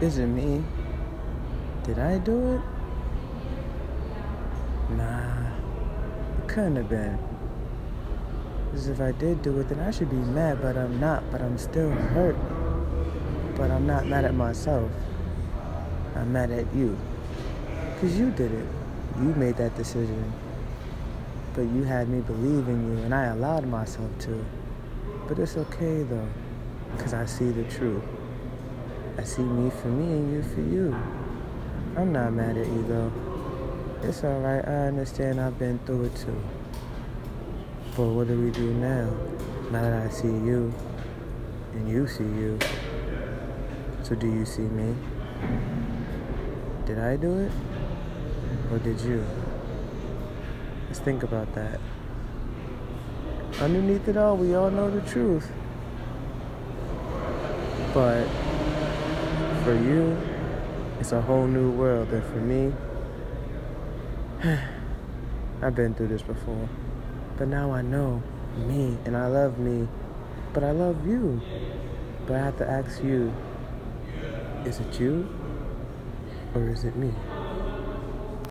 Is it me? Did I do it? Nah, it couldn't have been. Because if I did do it, then I should be mad, but I'm not. But I'm still hurt. But I'm not mad at myself. I'm mad at you. Because you did it. You made that decision. But you had me believe in you, and I allowed myself to. But it's okay, though. Because I see the truth. See me for me and you for you. I'm not mad at though. It's alright. I understand I've been through it, too. But what do we do now? Now that I see you, and you see you. So do you see me? Did I do it? Or did you? Let's think about that. Underneath it all, we all know the truth. But for you, it's a whole new world. And for me, I've been through this before. But now I know me and I love me. But I love you. But I have to ask you is it you or is it me?